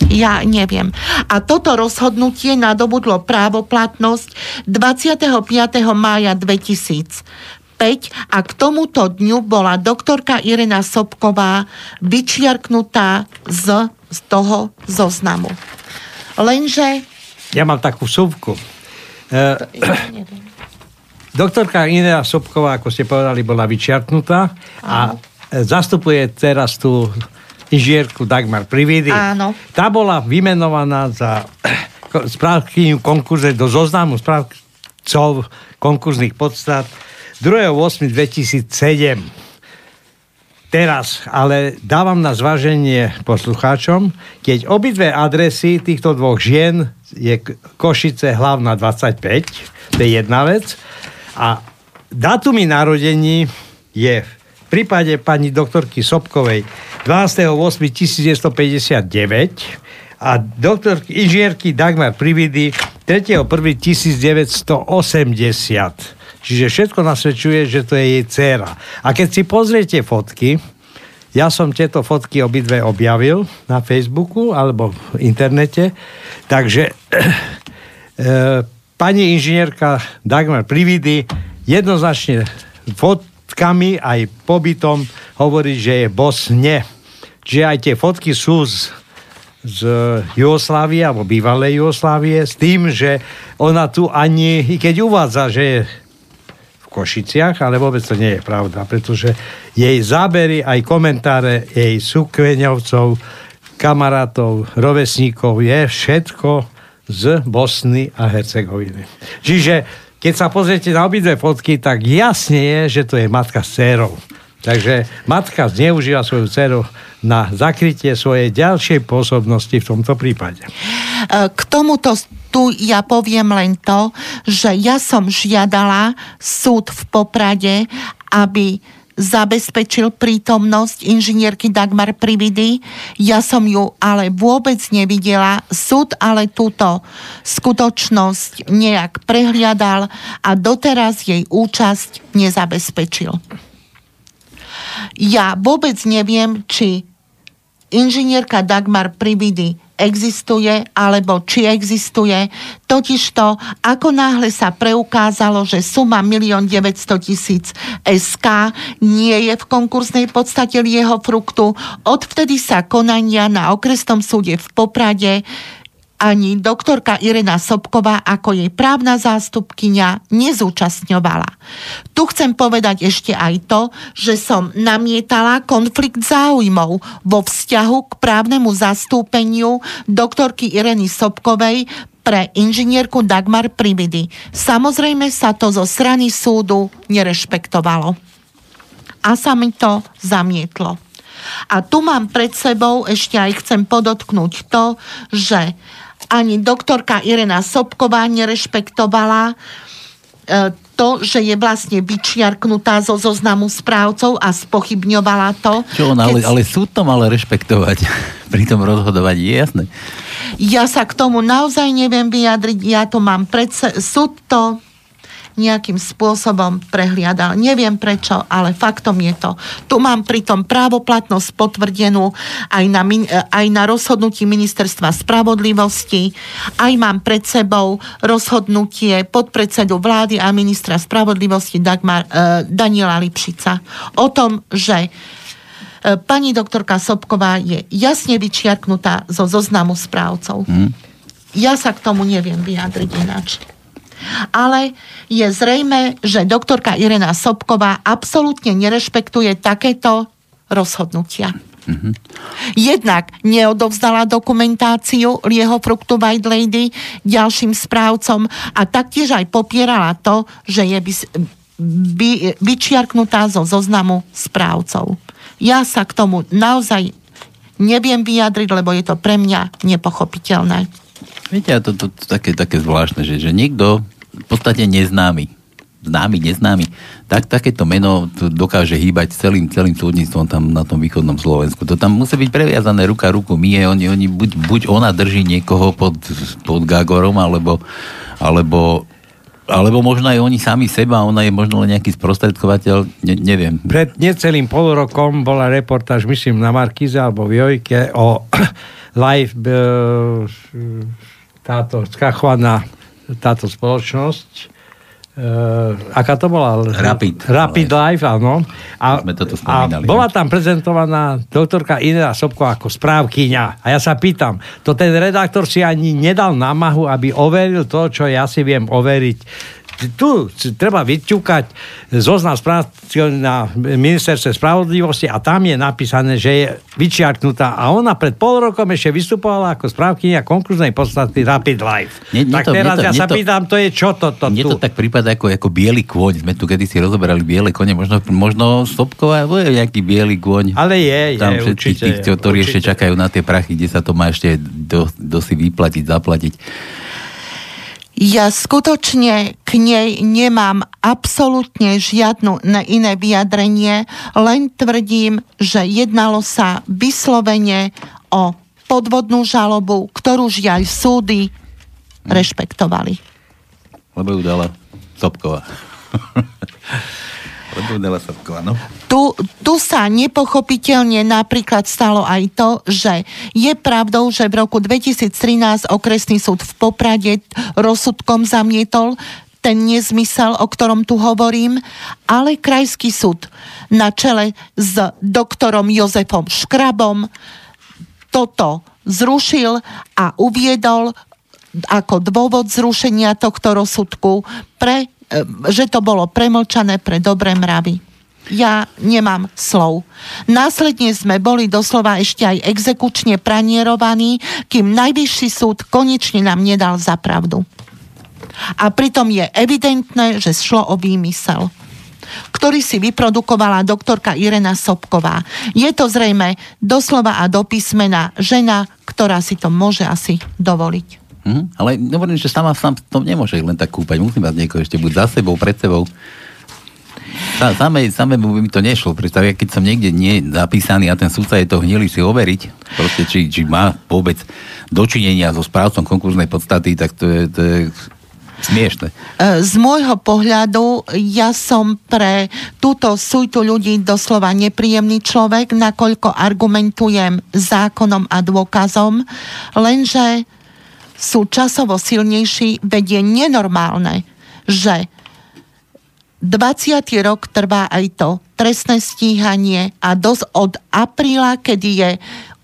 S3: ja neviem. A toto rozhodnutie nadobudlo právoplatnosť 25. mája 2000. 5 a k tomuto dňu bola doktorka Irena Sobková vyčiarknutá z, z toho zoznamu. Lenže...
S2: Ja mám takú súvku. E, doktorka Irena Sobková, ako ste povedali, bola vyčiarknutá a zastupuje teraz tu inžierku Dagmar Prividy.
S3: Áno.
S2: Tá bola vymenovaná za správkyňu konkurze do zoznamu správcov konkurzných podstat 2.8.2007. Teraz, ale dávam na zváženie poslucháčom, keď obidve adresy týchto dvoch žien je Košice hlavná 25, to je jedna vec, a dátumy narodení je v prípade pani doktorky Sobkovej 12.8.1959 a doktor inžierky Dagmar Prividy 3.1.1980. Čiže všetko nasvedčuje, že to je jej dcéra. A keď si pozriete fotky, ja som tieto fotky obidve objavil na Facebooku alebo v internete, takže e, pani inžinierka Dagmar Prividy jednoznačne fotkami aj pobytom hovorí, že je Bosne. Že aj tie fotky sú z, z Jugoslávie alebo bývalej Jugoslávie s tým, že ona tu ani, i keď uvádza, že je v Košiciach, ale vôbec to nie je pravda, pretože jej zábery aj komentáre jej súkveňovcov, kamarátov, rovesníkov je všetko z Bosny a Hercegoviny. Čiže keď sa pozriete na obidve fotky, tak jasne je, že to je matka s dcerou. Takže matka zneužíva svoju dceru na zakrytie svojej ďalšej pôsobnosti v tomto prípade. E,
S3: k tomuto tu ja poviem len to, že ja som žiadala súd v Poprade, aby zabezpečil prítomnosť inžinierky Dagmar Prividy. Ja som ju ale vôbec nevidela. Súd ale túto skutočnosť nejak prehliadal a doteraz jej účasť nezabezpečil. Ja vôbec neviem, či inžinierka Dagmar Prividy existuje, alebo či existuje. Totižto, ako náhle sa preukázalo, že suma 1 900 tisíc SK nie je v konkursnej podstate jeho fruktu, odvtedy sa konania na okresnom súde v Poprade ani doktorka Irena Sobková ako jej právna zástupkynia nezúčastňovala. Tu chcem povedať ešte aj to, že som namietala konflikt záujmov vo vzťahu k právnemu zastúpeniu doktorky Ireny Sobkovej pre inžinierku Dagmar Prividy. Samozrejme sa to zo strany súdu nerešpektovalo. A sa mi to zamietlo. A tu mám pred sebou, ešte aj chcem podotknúť to, že ani doktorka Irena Sobková nerešpektovala e, to, že je vlastne vyčiarknutá zo zoznamu správcov a spochybňovala to.
S1: Čo on, ale, ale súd to mal rešpektovať pri tom rozhodovaní, je jasné.
S3: Ja sa k tomu naozaj neviem vyjadriť, ja to mám predsa, súd to nejakým spôsobom prehliadal. Neviem prečo, ale faktom je to. Tu mám pritom právoplatnosť potvrdenú aj na, aj na rozhodnutí Ministerstva spravodlivosti, aj mám pred sebou rozhodnutie podpredsedu vlády a ministra spravodlivosti Dagmar, eh, Daniela Lipšica o tom, že eh, pani doktorka Sobková je jasne vyčiarknutá zo zoznamu správcov. Hmm. Ja sa k tomu neviem vyjadriť ináč ale je zrejme, že doktorka Irena Sobková absolútne nerešpektuje takéto rozhodnutia. Mm-hmm. Jednak neodovzdala dokumentáciu Lieho Fruktu White Lady ďalším správcom a taktiež aj popierala to, že je by, by, vyčiarknutá zo zoznamu správcov. Ja sa k tomu naozaj neviem vyjadriť, lebo je to pre mňa nepochopiteľné.
S1: Viete, to, to, to také, také zvláštne, že, že niekto v podstate neznámy, známy, neznámy, tak takéto meno dokáže hýbať celým, celým súdnictvom tam na tom východnom Slovensku. To tam musí byť previazané ruka ruku mie, oni, oni buď, buď ona drží niekoho pod, pod Gagorom, alebo, alebo alebo možno aj oni sami seba, ona je možno len nejaký sprostredkovateľ, ne, neviem.
S2: Pred necelým pol rokom bola reportáž, myslím, na Markize alebo v Jojke o live e, táto skachovaná táto spoločnosť aká to bola?
S1: Rapid.
S2: Rapid Life, áno.
S1: A, sme toto
S2: a bola tam prezentovaná doktorka Inera Sobko ako správkyňa. A ja sa pýtam, to ten redaktor si ani nedal námahu, aby overil to, čo ja si viem overiť tu treba vyťukať zoznam na ministerstve spravodlivosti a tam je napísané, že je vyčiarknutá a ona pred pol rokom ešte vystupovala ako správkynia konkurznej podstaty Rapid Life. Nie, nie tak to, teraz to, ja sa to, pýtam, to je čo toto
S1: Mne to tak prípada ako, ako biely kôň. Sme tu kedysi rozoberali biele kone, možno, možno Stopková, je nejaký biely kôň.
S2: Ale je,
S1: tam
S2: je, určite.
S1: Tých, ktorí ešte čakajú na tie prachy, kde sa to má ešte do, do si vyplatiť, zaplatiť.
S3: Ja skutočne k nej nemám absolútne žiadnu iné vyjadrenie, len tvrdím, že jednalo sa vyslovene o podvodnú žalobu, ktorú žiaľ súdy rešpektovali.
S1: Lebo ju dala Sobková. no.
S3: Tu, tu sa nepochopiteľne napríklad stalo aj to, že je pravdou, že v roku 2013 okresný súd v Poprade rozsudkom zamietol ten nezmysel, o ktorom tu hovorím, ale krajský súd na čele s doktorom Jozefom Škrabom toto zrušil a uviedol ako dôvod zrušenia tohto rozsudku pre že to bolo premlčané pre dobré mravy. Ja nemám slov. Následne sme boli doslova ešte aj exekučne pranierovaní, kým najvyšší súd konečne nám nedal za pravdu. A pritom je evidentné, že šlo o výmysel ktorý si vyprodukovala doktorka Irena Sobková. Je to zrejme doslova a do písmena žena, ktorá si to môže asi dovoliť.
S1: Hm? Ale hovorím, že sama sám to nemôže len tak kúpať. Musím mať niekoho ešte buď za sebou, pred sebou. Sa, samé, by mi to nešlo. Predstav, keď som niekde nie zapísaný a ten súdca je to hnilý si overiť, proste, či, či má vôbec dočinenia so správcom konkurznej podstaty, tak to je, to je smiešne.
S3: Z môjho pohľadu ja som pre túto sújtu ľudí doslova nepríjemný človek, nakoľko argumentujem zákonom a dôkazom, lenže sú časovo silnejší, veď je nenormálne, že 20. rok trvá aj to trestné stíhanie a dosť od apríla, kedy je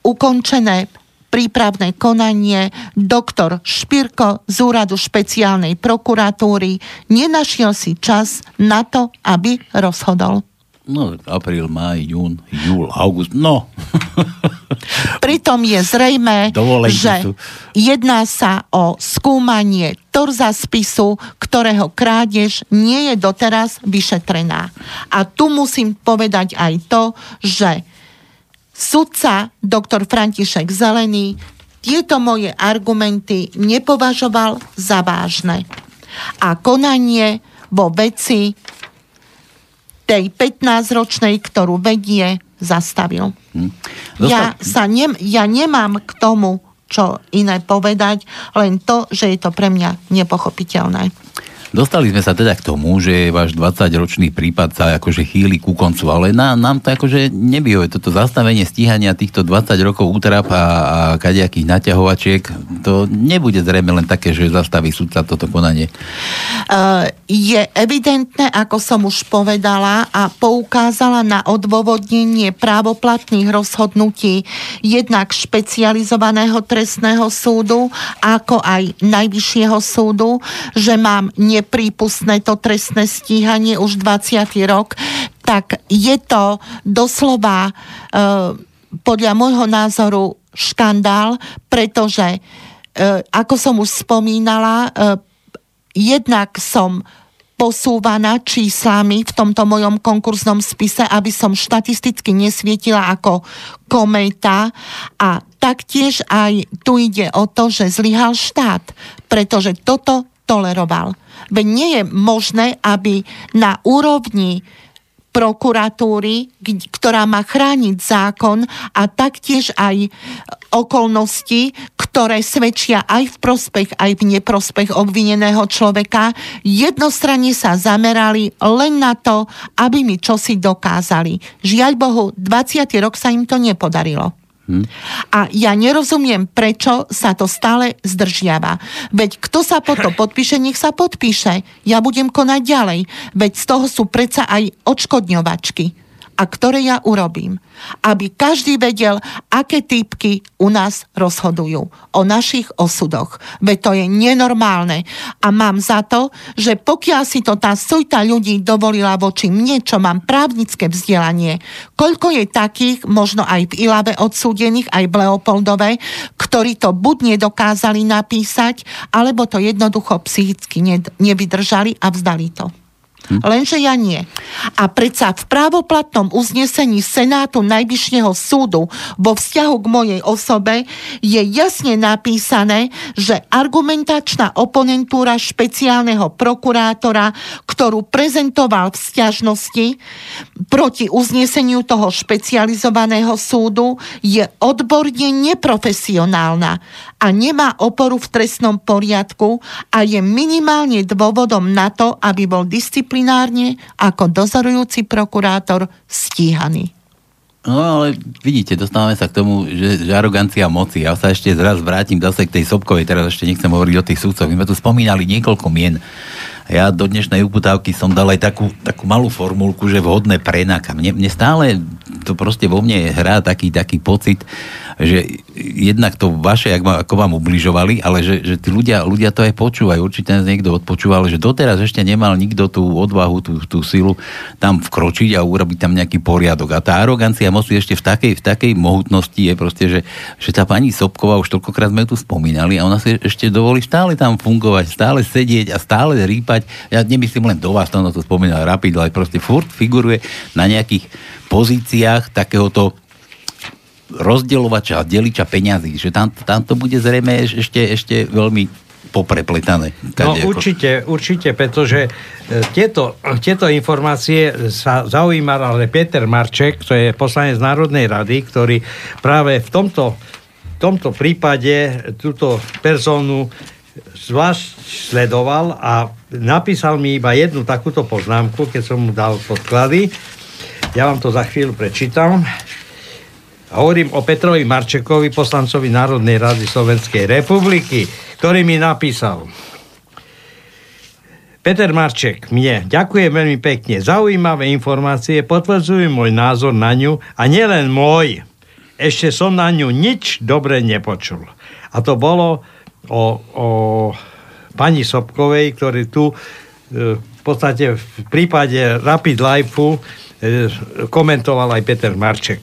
S3: ukončené prípravné konanie doktor Špirko z úradu špeciálnej prokuratúry nenašiel si čas na to, aby rozhodol.
S1: No, apríl, maj, jún, júl, august, no.
S3: Pritom je zrejme,
S1: Dovolenky
S3: že
S1: sú.
S3: jedná sa o skúmanie torza spisu, ktorého krádež nie je doteraz vyšetrená. A tu musím povedať aj to, že sudca doktor František Zelený tieto moje argumenty nepovažoval za vážne. A konanie vo veci tej 15-ročnej, ktorú vedie, zastavil.
S1: Hm.
S3: Ja,
S1: Dostal-
S3: sa nem, ja nemám k tomu, čo iné povedať, len to, že je to pre mňa nepochopiteľné.
S1: Dostali sme sa teda k tomu, že váš 20-ročný prípad sa akože chýli ku koncu, ale nám, nám to akože nevyhovuje. Toto zastavenie stíhania týchto 20 rokov útrap a, a kadejakých naťahovačiek, to nebude zrejme len také, že zastaví sudca toto konanie.
S3: Uh, je evidentné, ako som už povedala a poukázala na odôvodnenie právoplatných rozhodnutí jednak špecializovaného trestného súdu, ako aj Najvyššieho súdu, že mám neprípustné to trestné stíhanie už 20. rok, tak je to doslova uh, podľa môjho názoru škandál, pretože, uh, ako som už spomínala, uh, jednak som posúvaná číslami v tomto mojom konkurznom spise, aby som štatisticky nesvietila ako kométa a taktiež aj tu ide o to, že zlyhal štát, pretože toto toleroval. Veď nie je možné, aby na úrovni prokuratúry, ktorá má chrániť zákon a taktiež aj okolnosti, ktoré svedčia aj v prospech, aj v neprospech obvineného človeka, jednostranne sa zamerali len na to, aby mi čosi dokázali. Žiaľ Bohu, 20. rok sa im to nepodarilo. A ja nerozumiem, prečo sa to stále zdržiava. Veď kto sa po to podpíše, nech sa podpíše. Ja budem konať ďalej. Veď z toho sú predsa aj odškodňovačky a ktoré ja urobím. Aby každý vedel, aké typky u nás rozhodujú o našich osudoch. Veď to je nenormálne. A mám za to, že pokiaľ si to tá sujta ľudí dovolila voči mne, čo mám právnické vzdelanie, koľko je takých, možno aj v Ilave odsúdených, aj v Leopoldove, ktorí to buď nedokázali napísať, alebo to jednoducho psychicky nevydržali a vzdali to. Hm. Lenže ja nie. A predsa v právoplatnom uznesení Senátu Najvyššieho súdu vo vzťahu k mojej osobe je jasne napísané, že argumentačná oponentúra špeciálneho prokurátora, ktorú prezentoval v sťažnosti proti uzneseniu toho špecializovaného súdu, je odborne neprofesionálna a nemá oporu v trestnom poriadku a je minimálne dôvodom na to, aby bol disciplinárne ako dozorujúci prokurátor stíhaný.
S1: No ale vidíte, dostávame sa k tomu, že, že arogancia moci. Ja sa ešte zraz vrátim zase k tej Sobkovej, teraz ešte nechcem hovoriť o tých súdcoch. My sme tu spomínali niekoľko mien. Ja do dnešnej uputávky som dal aj takú, takú malú formulku, že vhodné prenáka. Mne, mne stále to proste vo mne hrá taký, taký pocit, že jednak to vaše, jak ma, ako vám ubližovali, ale že, že tí ľudia, ľudia to aj počúvajú. Určite nás niekto odpočúval, že doteraz ešte nemal nikto tú odvahu, tú, tú silu tam vkročiť a urobiť tam nejaký poriadok. A tá arogancia moci ešte v takej, v takej mohutnosti je proste, že, že tá pani Sobková, už toľkokrát sme ju tu spomínali, a ona si ešte dovolí stále tam fungovať, stále sedieť a stále rýpať. Ja nemyslím len do vás, ono to spomínal Rapid, ale proste furt figuruje na nejakých pozíciách takéhoto rozdielovača a deliča peňazí, že tam, tam to bude zrejme ešte, ešte veľmi poprepletané.
S2: No
S1: Kadejako.
S2: určite, určite, pretože e, tieto, tieto informácie sa zaujímal ale Peter Marček, to je poslanec Národnej rady, ktorý práve v tomto, v tomto prípade túto persónu zvlášť sledoval a napísal mi iba jednu takúto poznámku, keď som mu dal podklady. Ja vám to za chvíľu prečítam. Hovorím o Petrovi Marčekovi, poslancovi Národnej rady Slovenskej republiky, ktorý mi napísal. Peter Marček, mne ďakujem veľmi pekne. Zaujímavé informácie potvrdzujú môj názor na ňu a nielen môj. ešte som na ňu nič dobre nepočul. A to bolo o, o pani Sobkovej, ktorý tu e, v podstate v prípade Rapid Lifeu e, komentoval aj Peter Marček.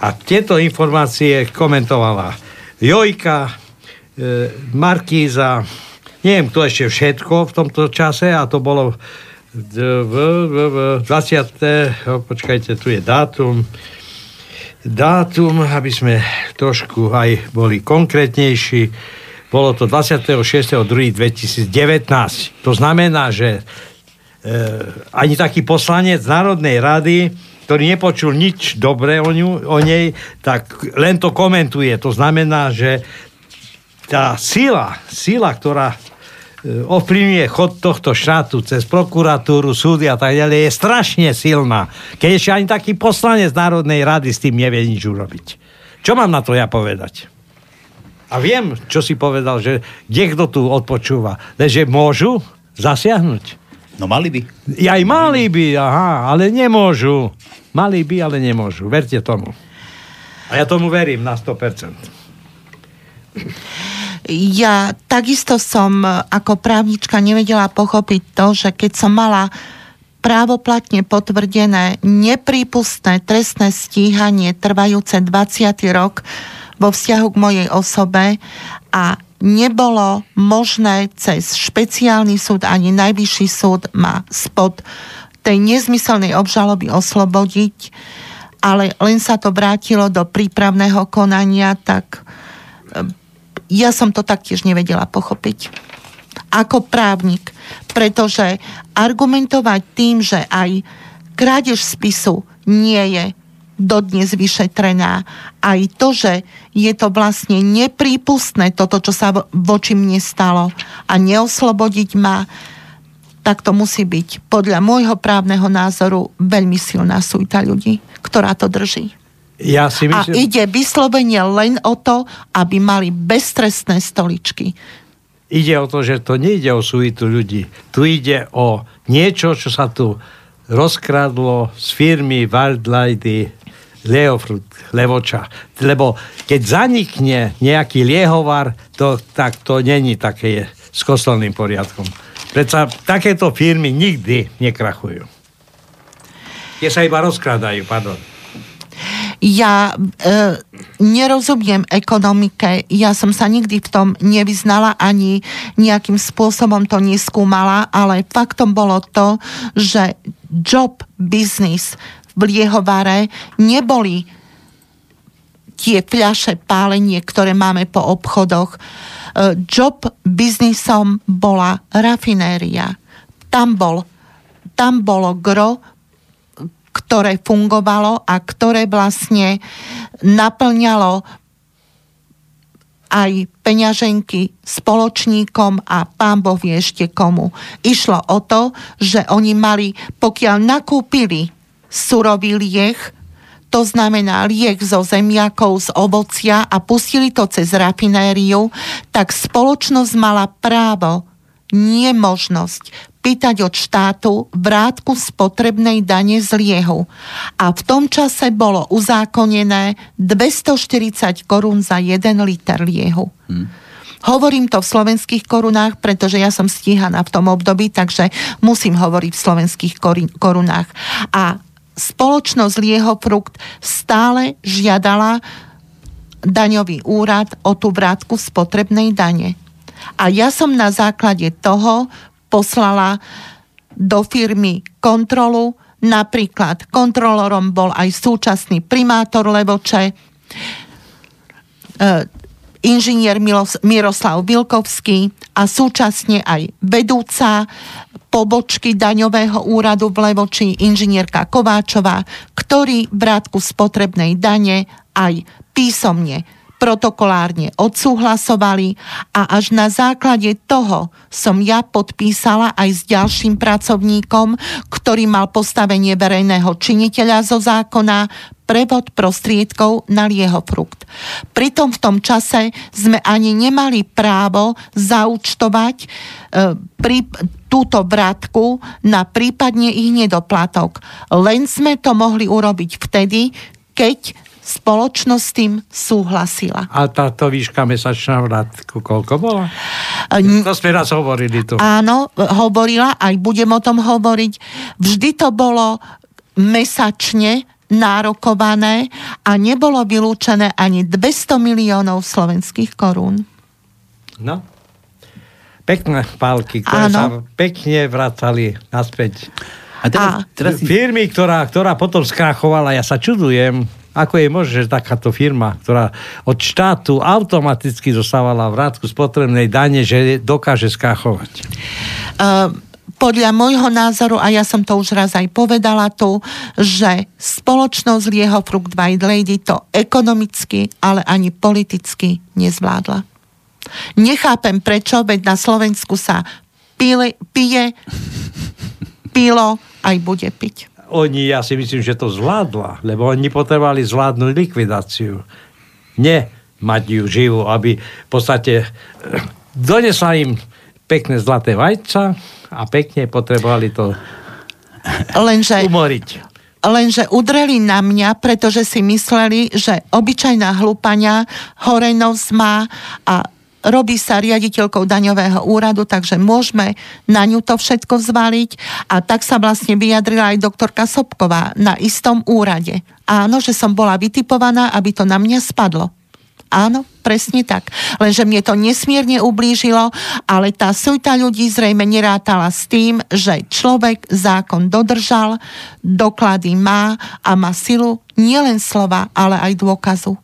S2: A tieto informácie komentovala Jojka, e, Markíza, neviem kto ešte všetko v tomto čase a to bolo v, v 20. počkajte, tu je dátum dátum, aby sme trošku aj boli konkrétnejší. Bolo to 26.2.2019. To znamená, že e, ani taký poslanec Národnej rady, ktorý nepočul nič dobré o, ňu, o nej, tak len to komentuje. To znamená, že tá sila, sila, ktorá E, ovplyvňuje chod tohto štátu cez prokuratúru, súdy a tak ďalej, je strašne silná. Keď ešte ani taký poslanec Národnej rady s tým nevie nič urobiť. Čo mám na to ja povedať? A viem, čo si povedal, že kde kto tu odpočúva. Leže môžu zasiahnuť.
S1: No mali by.
S2: Aj mali by, aha, ale nemôžu. Mali by, ale nemôžu. Verte tomu. A ja tomu verím na 100%.
S3: Ja takisto som e, ako právnička nevedela pochopiť to, že keď som mala právoplatne potvrdené neprípustné trestné stíhanie trvajúce 20. rok vo vzťahu k mojej osobe a nebolo možné cez špeciálny súd ani najvyšší súd ma spod tej nezmyselnej obžaloby oslobodiť, ale len sa to vrátilo do prípravného konania, tak e, ja som to taktiež nevedela pochopiť. Ako právnik, pretože argumentovať tým, že aj krádež spisu nie je dodnes vyšetrená, aj to, že je to vlastne neprípustné, toto, čo sa voči mne stalo a neoslobodiť ma, tak to musí byť podľa môjho právneho názoru veľmi silná sújta ľudí, ktorá to drží.
S2: Ja si
S3: myslím... A ide vyslovene len o to, aby mali beztrestné stoličky.
S2: Ide o to, že to nejde o suitu ľudí. Tu ide o niečo, čo sa tu rozkradlo z firmy Wildlighty Leofrut, Levoča. Lebo keď zanikne nejaký liehovar, to, tak to není také s kostolným poriadkom. Predsa takéto firmy nikdy nekrachujú. Tie sa iba rozkradajú, pardon.
S3: Ja e, nerozumiem ekonomike, ja som sa nikdy v tom nevyznala ani nejakým spôsobom to neskúmala, ale faktom bolo to, že job business v Liehovare neboli tie fľaše pálenie, ktoré máme po obchodoch. E, job biznisom bola rafinéria. Tam, bol, tam bolo gro ktoré fungovalo a ktoré vlastne naplňalo aj peňaženky spoločníkom a pán Boh vie ešte komu. Išlo o to, že oni mali, pokiaľ nakúpili surový liech, to znamená liek zo zemiakov, z ovocia a pustili to cez rafinériu, tak spoločnosť mala právo, nie možnosť pýtať od štátu vrátku spotrebnej dane z liehu. A v tom čase bolo uzákonené 240 korún za 1 liter liehu. Hmm. Hovorím to v slovenských korunách, pretože ja som stíhaná v tom období, takže musím hovoriť v slovenských korunách. A spoločnosť Lieho Frukt stále žiadala daňový úrad o tú vrátku spotrebnej dane. A ja som na základe toho poslala do firmy kontrolu. Napríklad kontrolorom bol aj súčasný primátor Levoče, e, inžinier Miroslav Vilkovský a súčasne aj vedúca pobočky daňového úradu v Levoči, inžinierka Kováčová, ktorí vrátku spotrebnej dane aj písomne protokolárne odsúhlasovali a až na základe toho som ja podpísala aj s ďalším pracovníkom, ktorý mal postavenie verejného činiteľa zo zákona, prevod prostriedkov na lieho frukt. Pritom v tom čase sme ani nemali právo zaučtovať e, pri, túto vratku na prípadne ich nedoplatok. Len sme to mohli urobiť vtedy, keď spoločnosť s tým súhlasila.
S2: A táto výška mesačná vrátku koľko bola? To sme raz hovorili tu.
S3: Áno, hovorila, aj budem o tom hovoriť. Vždy to bolo mesačne nárokované a nebolo vylúčené ani 200 miliónov slovenských korún.
S2: No. Pekné pálky, ktoré
S3: Áno.
S2: sa pekne vracali naspäť.
S1: A teraz,
S3: A-
S1: teraz si...
S2: Firmy, ktorá, ktorá potom skrachovala, ja sa čudujem, ako je možné, že takáto firma, ktorá od štátu automaticky dostávala vrátku spotrebnej dane, že dokáže skrachovať.
S3: Uh, podľa môjho názoru, a ja som to už raz aj povedala tu, že spoločnosť Lieho Fruit White Lady to ekonomicky, ale ani politicky nezvládla. Nechápem prečo, veď na Slovensku sa pile, pije, pilo, aj bude piť.
S2: Oni, ja si myslím, že to zvládla, lebo oni potrebovali zvládnuť likvidáciu. Nie mať ju živú, aby v podstate eh, donesla im pekné zlaté vajca a pekne potrebovali to
S3: Lenže...
S2: umoriť.
S3: lenže udreli na mňa, pretože si mysleli, že obyčajná hlúpania horenosť má a robí sa riaditeľkou daňového úradu, takže môžeme na ňu to všetko zvaliť. A tak sa vlastne vyjadrila aj doktorka Sobková na istom úrade. Áno, že som bola vytipovaná, aby to na mňa spadlo. Áno, presne tak. Lenže mne to nesmierne ublížilo, ale tá suita ľudí zrejme nerátala s tým, že človek zákon dodržal, doklady má a má silu nielen slova, ale aj dôkazu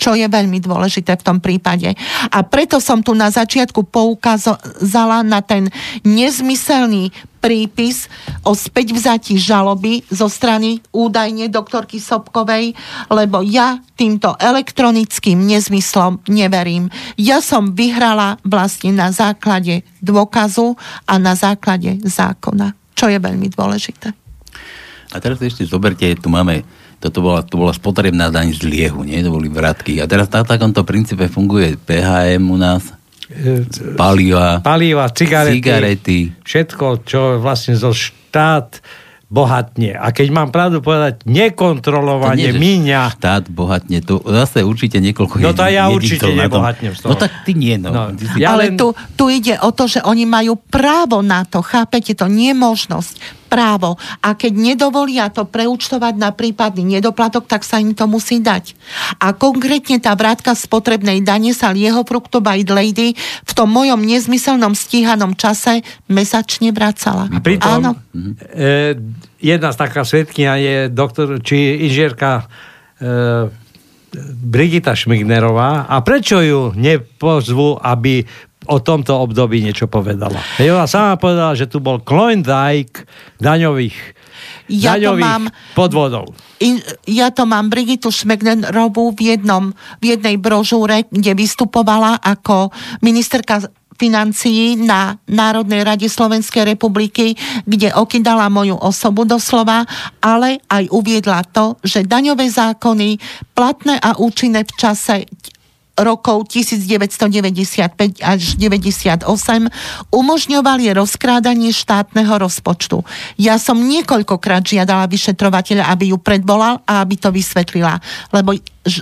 S3: čo je veľmi dôležité v tom prípade. A preto som tu na začiatku poukázala na ten nezmyselný prípis o späťvzatí žaloby zo strany údajne doktorky Sobkovej, lebo ja týmto elektronickým nezmyslom neverím. Ja som vyhrala vlastne na základe dôkazu a na základe zákona, čo je veľmi dôležité.
S1: A teraz ešte zoberte, tu máme, toto bola, to bola spotrebná daň z liehu, nie? To boli vratky. A teraz na takomto princípe funguje PHM u nás, paliva,
S2: Paliva, cigarety,
S1: cigarety.
S2: všetko, čo vlastne zo štát bohatne. A keď mám pravdu povedať, nekontrolovanie
S1: že
S2: míňa.
S1: Štát bohatne, to zase určite niekoľko
S2: No to ja určite nebohatnem.
S1: No tak ty nie, no.
S2: No,
S1: Ty si-
S2: ja
S3: Ale
S2: len-
S3: tu, tu ide o to, že oni majú právo na to, chápete to, nie možnosť, právo. A keď nedovolia to preúčtovať na prípadný nedoplatok, tak sa im to musí dať. A konkrétne tá vrátka spotrebnej dane sa Lieho Fructobite Lady v tom mojom nezmyselnom stíhanom čase mesačne vracala.
S2: A pritom
S3: Áno.
S2: e, jedna z taká svetkynia je doktor, či inžierka e, Brigita Šmignerová. A prečo ju nepozvu, aby o tomto období niečo povedala? Veď ona sama povedala, že tu bol Klondike daňových,
S3: Ja to
S2: daňových
S3: mám-
S2: podvodov.
S3: In, ja to mám Brigitu Šmegnerovú v, jednom, v jednej brožúre, kde vystupovala ako ministerka financií na Národnej rade Slovenskej republiky, kde okydala moju osobu doslova, ale aj uviedla to, že daňové zákony platné a účinné v čase rokov 1995 až 98 umožňovali rozkrádanie štátneho rozpočtu. Ja som niekoľkokrát žiadala vyšetrovateľa, aby ju predvolal a aby to vysvetlila, lebo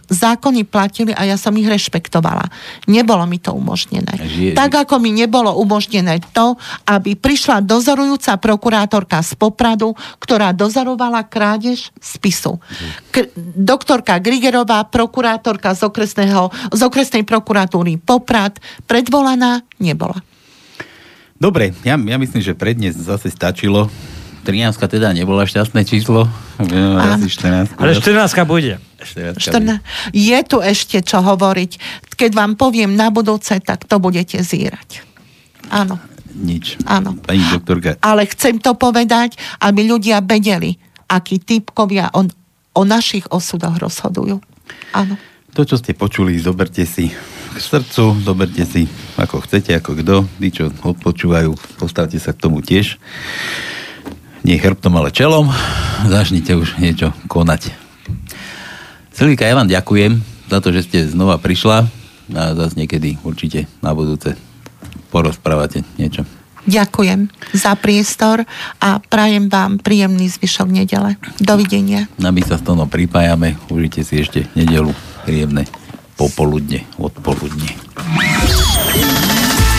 S3: zákony platili a ja som ich rešpektovala. Nebolo mi to umožnené.
S1: Žije-
S3: Tak ako mi nebolo umožnené to, aby prišla dozorujúca prokurátorka z Popradu, ktorá dozorovala krádež spisu. K- doktorka Grigerová, prokurátorka z, okresného, z okresnej prokuratúry Poprad, predvolaná nebola.
S1: Dobre, ja, ja myslím, že pre dnes zase stačilo. 13 teda nebola šťastné číslo. Asi 14.
S2: Ale 14 bude.
S1: 14.
S3: 14. Je tu ešte čo hovoriť. Keď vám poviem na budúce, tak to budete zírať. Áno.
S1: Nič.
S3: Áno.
S1: Pani doktorka,
S3: Ale chcem to povedať, aby ľudia vedeli, akí typkovia o, o našich osudoch rozhodujú. Áno.
S1: to, čo ste počuli, zoberte si k srdcu, zoberte si ako chcete, ako kto. Tí, čo odpočúvajú, postavte sa k tomu tiež. Nie chrbtom, ale čelom. Začnite už niečo konať. Silvíka, ja vám ďakujem za to, že ste znova prišla a zase niekedy určite na budúce porozprávate niečo.
S3: Ďakujem za priestor a prajem vám príjemný zvyšok nedele. Dovidenia.
S1: Na my sa s toho pripájame. Užite si ešte nedelu príjemné popoludne, odpoludne.